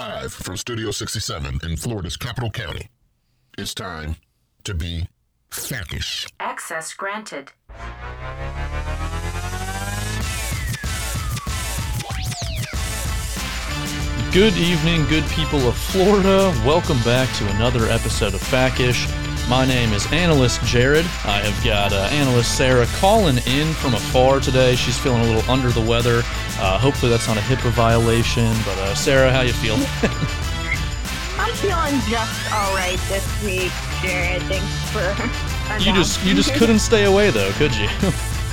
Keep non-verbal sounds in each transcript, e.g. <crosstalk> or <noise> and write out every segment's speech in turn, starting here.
Live from Studio 67 in Florida's capital county. It's time to be FACish. Access granted. Good evening, good people of Florida. Welcome back to another episode of FACish. My name is Analyst Jared. I have got uh, Analyst Sarah calling in from afar today. She's feeling a little under the weather. Uh, hopefully that's not a HIPAA violation. But uh, Sarah, how you feeling? <laughs> I'm feeling just all right this week, Jared. Thanks for. you just you just couldn't stay away though, could you? <laughs>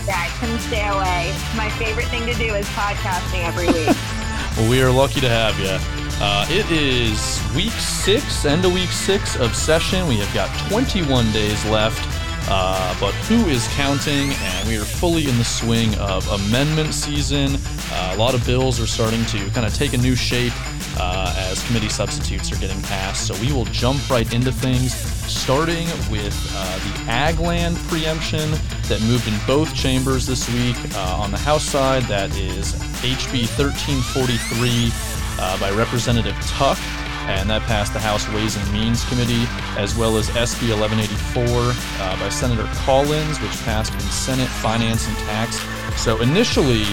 yeah, I couldn't stay away. My favorite thing to do is podcasting every week. <laughs> well, we are lucky to have you. Uh, it is week six, end of week six of session. We have got 21 days left, uh, but who is counting? And we are fully in the swing of amendment season. Uh, a lot of bills are starting to kind of take a new shape uh, as committee substitutes are getting passed. So we will jump right into things, starting with uh, the ag land preemption that moved in both chambers this week. Uh, on the House side, that is HB 1343 uh, by Representative Tuck, and that passed the House Ways and Means Committee, as well as SB 1184 uh, by Senator Collins, which passed in Senate Finance and Tax. So initially,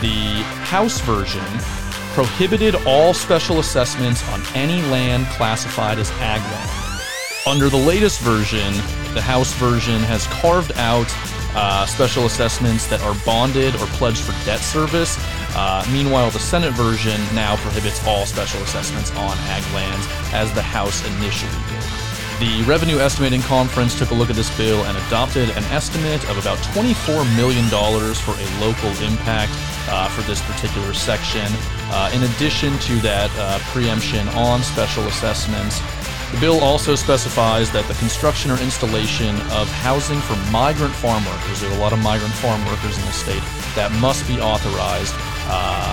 the House version prohibited all special assessments on any land classified as ag land. Under the latest version, the House version has carved out uh, special assessments that are bonded or pledged for debt service. Uh, meanwhile, the Senate version now prohibits all special assessments on ag lands, as the House initially did. The Revenue Estimating Conference took a look at this bill and adopted an estimate of about $24 million for a local impact uh, for this particular section. Uh, in addition to that uh, preemption on special assessments, the bill also specifies that the construction or installation of housing for migrant farm workers, there are a lot of migrant farm workers in the state, that must be authorized uh,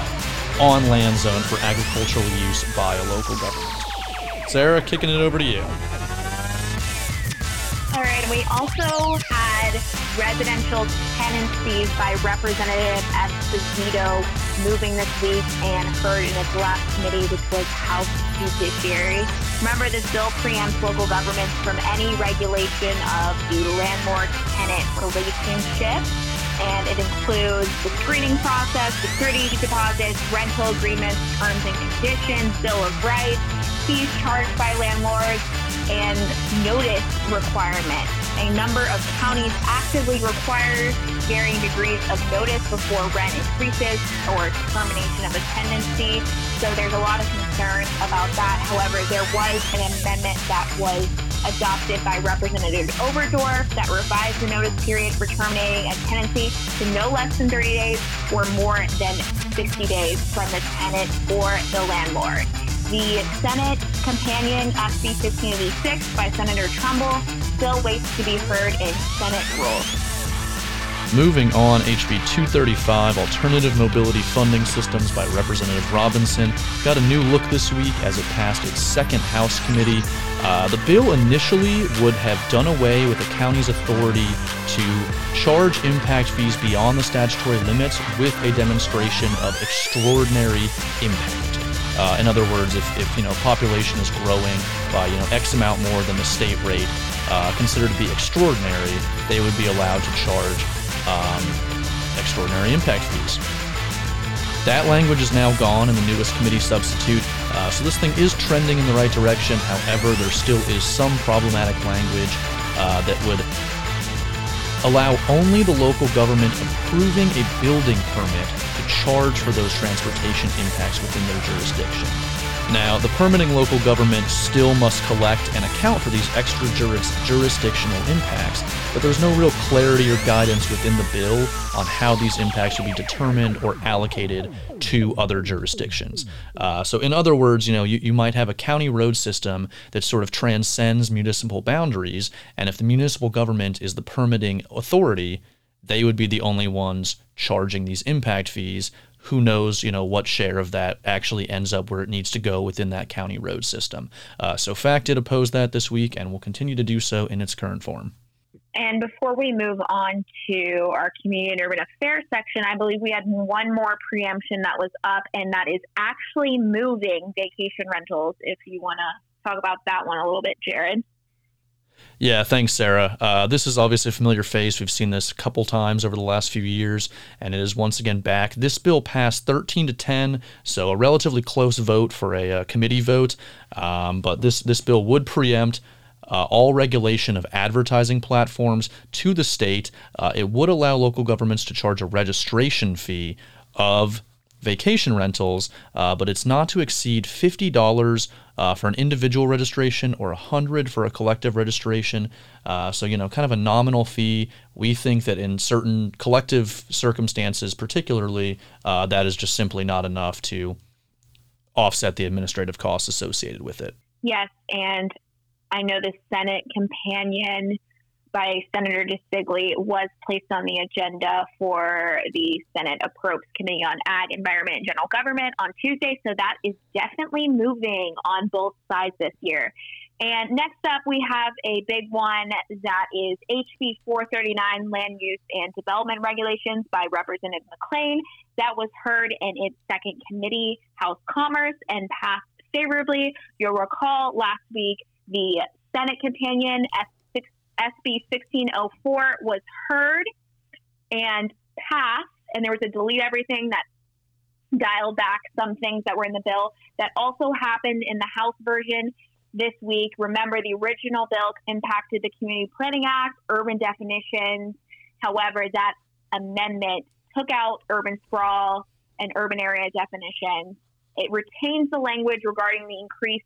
on land zone for agricultural use by a local government. Sarah, kicking it over to you. All right, we also had residential tenancies by Representative Esposito moving this week and heard in its last committee, which was House Judiciary. Remember, this bill preempts local governments from any regulation of the landlord-tenant relationship and it includes the screening process, security deposits, rental agreements, terms and conditions, bill of rights, fees charged by landlords, and notice requirements. A number of counties actively require varying degrees of notice before rent increases or termination of a tenancy. So there's a lot of concern about that. However, there was an amendment that was adopted by Representative Overdorf that revised the notice period for terminating a tenancy to no less than 30 days or more than 60 days from the tenant or the landlord. The Senate companion SB 1586 by Senator Trumbull still waits to be heard in Senate rules. Moving on, HB 235, Alternative Mobility Funding Systems by Representative Robinson, got a new look this week as it passed its second House committee. Uh, the bill initially would have done away with the county's authority to charge impact fees beyond the statutory limits with a demonstration of extraordinary impact. Uh, in other words, if, if you know population is growing by you know X amount more than the state rate uh, considered to be extraordinary, they would be allowed to charge um, extraordinary impact fees. That language is now gone in the newest committee substitute, uh, so this thing is trending in the right direction. However, there still is some problematic language uh, that would allow only the local government approving a building permit to charge for those transportation impacts within their jurisdiction. Now, the permitting local government still must collect and account for these extra juris- jurisdictional impacts, but there's no real clarity or guidance within the bill on how these impacts will be determined or allocated to other jurisdictions. Uh, so, in other words, you know, you, you might have a county road system that sort of transcends municipal boundaries, and if the municipal government is the permitting authority, they would be the only ones charging these impact fees. Who knows, you know, what share of that actually ends up where it needs to go within that county road system. Uh, so FAC did oppose that this week and will continue to do so in its current form. And before we move on to our community and urban affairs section, I believe we had one more preemption that was up, and that is actually moving vacation rentals. If you want to talk about that one a little bit, Jared. Yeah, thanks, Sarah. Uh, this is obviously a familiar face. We've seen this a couple times over the last few years, and it is once again back. This bill passed 13 to 10, so a relatively close vote for a, uh, committee vote. Um, but this this bill would preempt uh, all regulation of advertising platforms to the state. Uh, it would allow local governments to charge a registration fee of vacation rentals, uh, but it's not to exceed $50 uh, for an individual registration or 100 for a collective registration. Uh, so, you know, kind of a nominal fee. We think that in certain collective circumstances, particularly, uh, that is just simply not enough to offset the administrative costs associated with it. Yes, and I know the Senate companion by Senator DiCeglie was placed on the agenda for the Senate Appropriations Committee on Ag, Environment, and General Government on Tuesday. So that is definitely moving on both sides this year. And next up, we have a big one that is HB 439 Land Use and Development Regulations by Representative McClain. That was heard in its second committee, House Commerce, and passed favorably. You'll recall last week the Senate companion SB 1604 was heard and passed, and there was a delete everything that dialed back some things that were in the bill. That also happened in the House version this week. Remember, the original bill impacted the Community Planning Act, urban definitions. However, that amendment took out urban sprawl and urban area definitions. It retains the language regarding the increased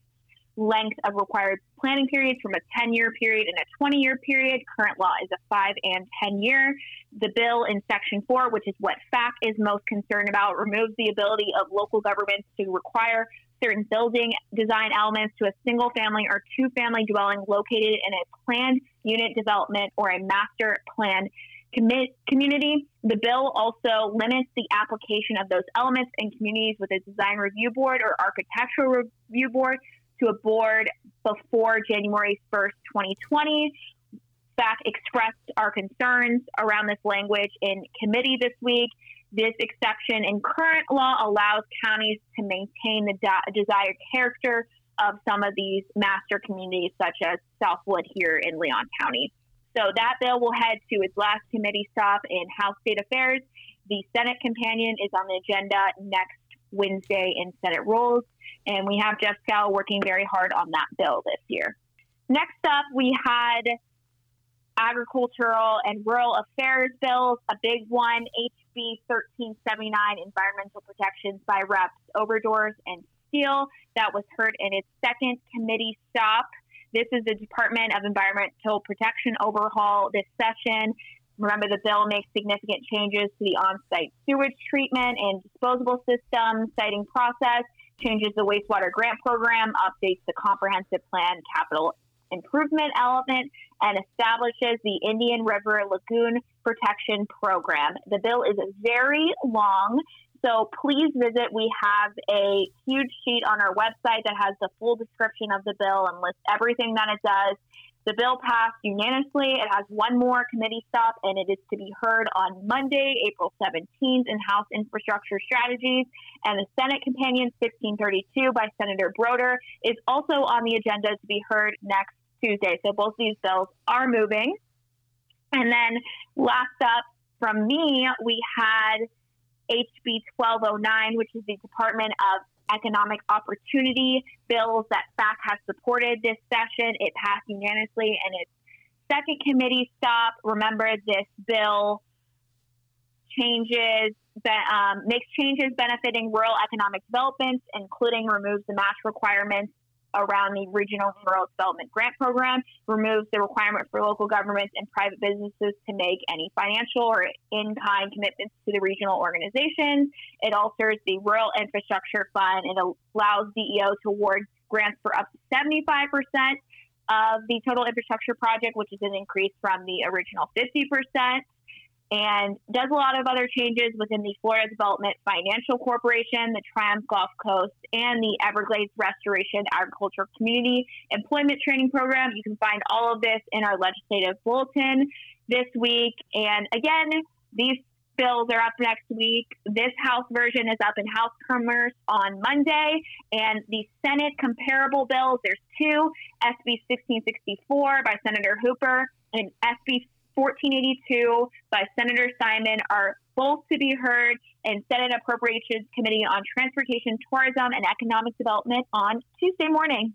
length of required planning periods from a 10 year period and a 20 year period. Current law is a 5 and 10 year. The bill in Section 4, which is what FAC is most concerned about, removes the ability of local governments to require certain building design elements to a single family or two family dwelling located in a planned unit development or a master plan community. The bill also limits the application of those elements in communities with a design review board or architectural review board to a board before January 1st, 2020. FAC expressed our concerns around this language in committee this week. This exception in current law allows counties to maintain the desired character of some of these master communities, such as Southwood here in Leon County. So that bill will head to its last committee stop in House State Affairs. The Senate companion is on the agenda next Wednesday in Senate Rules. And we have Jeff Scow working very hard on that bill this year. Next up, we had agricultural and rural affairs bills, a big one, HB 1379, environmental protections by Reps Overdorf and Steele, that was heard in its second committee stop. This is the Department of Environmental Protection overhaul this session. Remember, the bill makes significant changes to the on site sewage treatment and disposable system siting process, changes the wastewater grant program, updates the comprehensive plan capital improvement element, and establishes the Indian River Lagoon Protection Program. The bill is very long, so please visit. We have a huge sheet on our website that has the full description of the bill and lists everything that it does. The bill passed unanimously. It has one more committee stop, and it is to be heard on Monday, April 17th, in House Infrastructure Strategies. And the Senate Companion 1632 by Senator Brodeur is also on the agenda to be heard next Tuesday. So both these bills are moving. And then last up from me, we had HB 1209, which is the Department of economic opportunity bills that FAC has supported this session. It passed unanimously and its second committee stop. Remember, this bill changes, um, makes changes benefiting rural economic developments, including removes the match requirements around the Regional Rural Development Grant Program, removes the requirement for local governments and private businesses to make any financial or in kind commitments to the regional organizations. It alters the Rural Infrastructure Fund. It allows DEO to award grants for up to 75% of the total infrastructure project, which is an increase from the original 50%. And does a lot of other changes within the Florida Development Financial Corporation, the Triumph Gulf Coast, and the Everglades Restoration Agriculture Community Employment Training Program. You can find all of this in our legislative bulletin this week. And again, these bills are up next week. This House version is up in House Commerce on Monday, and the Senate comparable bills, there's two, SB 1664 by Senator Hooper and SB 1482 by Senator Simon are both to be heard in Senate Appropriations Committee on Transportation, Tourism, and Economic Development on Tuesday morning.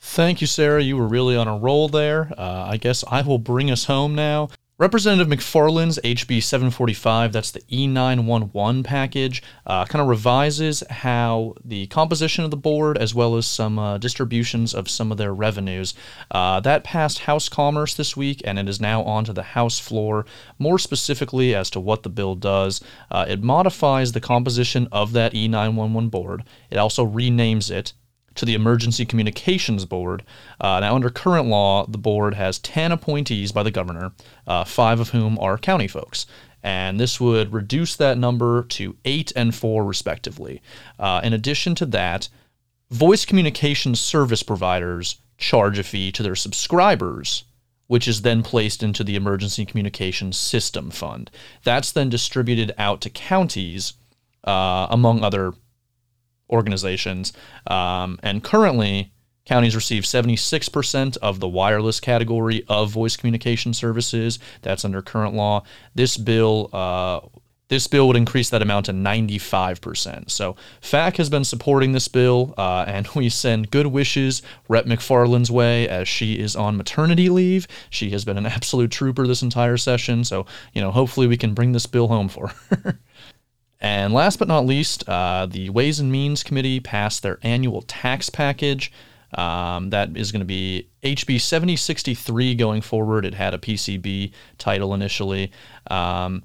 Thank you, Sarah. You were really on a roll there. Uh, I guess I will bring us home now. Representative McFarland's HB 745, that's the E911 package, uh, kind of revises how the composition of the board as well as some uh, distributions of some of their revenues. Uh, that passed House Commerce this week and it is now onto the House floor. More specifically, as to what the bill does, uh, it modifies the composition of that E911 board. It also renames it to the Emergency Communications Board. Uh, now, under current law, the board has 10 appointees by the governor, uh, five of whom are county folks. And this would reduce that number to eight and four, respectively. Uh, in addition to that, voice communication service providers charge a fee to their subscribers which is then placed into the Emergency Communications System Fund. That's then distributed out to counties, uh, among other organizations. Um, and currently, counties receive 76% of the wireless category of voice communication services. That's under current law. This bill. Uh, this bill would increase that amount to 95%. So FAC has been supporting this bill, uh, and <laughs> we send good wishes Rep. McFarland's way as she is on maternity leave. She has been an <laughs> absolute trooper this entire session, so you know hopefully we can bring this bill home for her. <laughs> And last but not least, uh, the Ways and Means Committee passed their annual tax package. Um, that is going to be HB 7063 going forward. It had a PCB title initially. Um,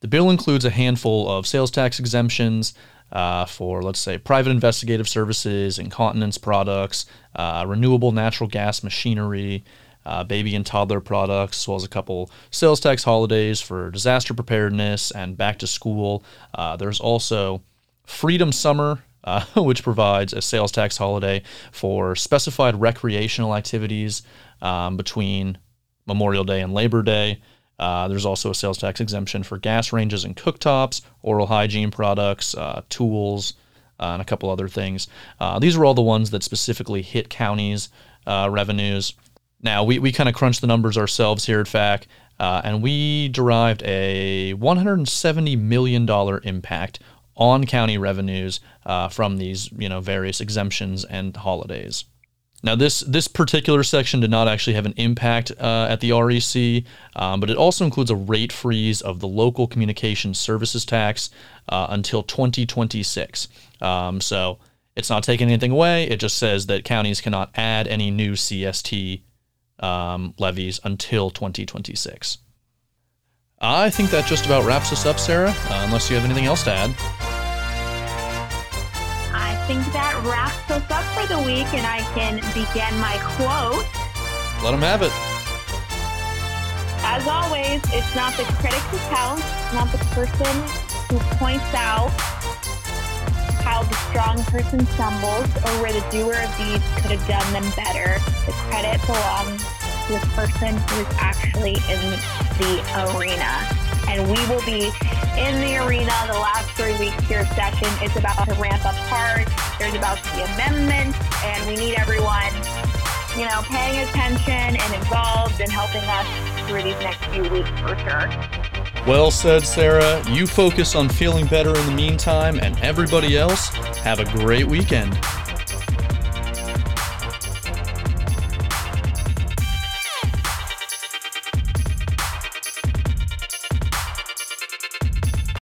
the bill includes a handful of sales tax exemptions uh, for, let's say, private investigative services, incontinence products, uh, renewable natural gas machinery, uh, baby and toddler products, as well as a couple sales tax holidays for disaster preparedness and back to school. Uh, there's also Freedom Summer, uh, <laughs> which provides a sales tax holiday for specified recreational activities um, between Memorial Day and Labor Day. Uh, there's also a sales tax exemption for gas ranges and cooktops, oral hygiene products, uh, tools, uh, and a couple other things. these are all the ones that specifically hit counties' revenues. Now, we, we kind of crunched the numbers ourselves here at FAC, uh, and we derived a $170 million impact on county revenues uh, from these you know various exemptions and holidays. Now, this this particular section did not actually have an impact uh, at the REC, um, but it also includes a rate freeze of the local communication services tax uh, until 2026. Um, so it's not taking anything away. It just says that counties cannot add any new CST um, levies until 2026. I think that just about wraps us up, Sarah, uh, unless you have anything else to add. I think that wraps us up for the week, and I can begin my quote. Let them have it. As always, it's not the critic who counts, not the person who points out how the strong person stumbles or where the doer of deeds could have done them better. The credit belongs to the person who is actually in the arena. And we will be in the arena the last three weeks here session. It's about to ramp up hard. There's about to be amendments, and we need everyone, you know, paying attention and involved and helping us through these next few weeks for sure. Well said, Sarah. You focus on feeling better in the meantime, and everybody else, have a great weekend.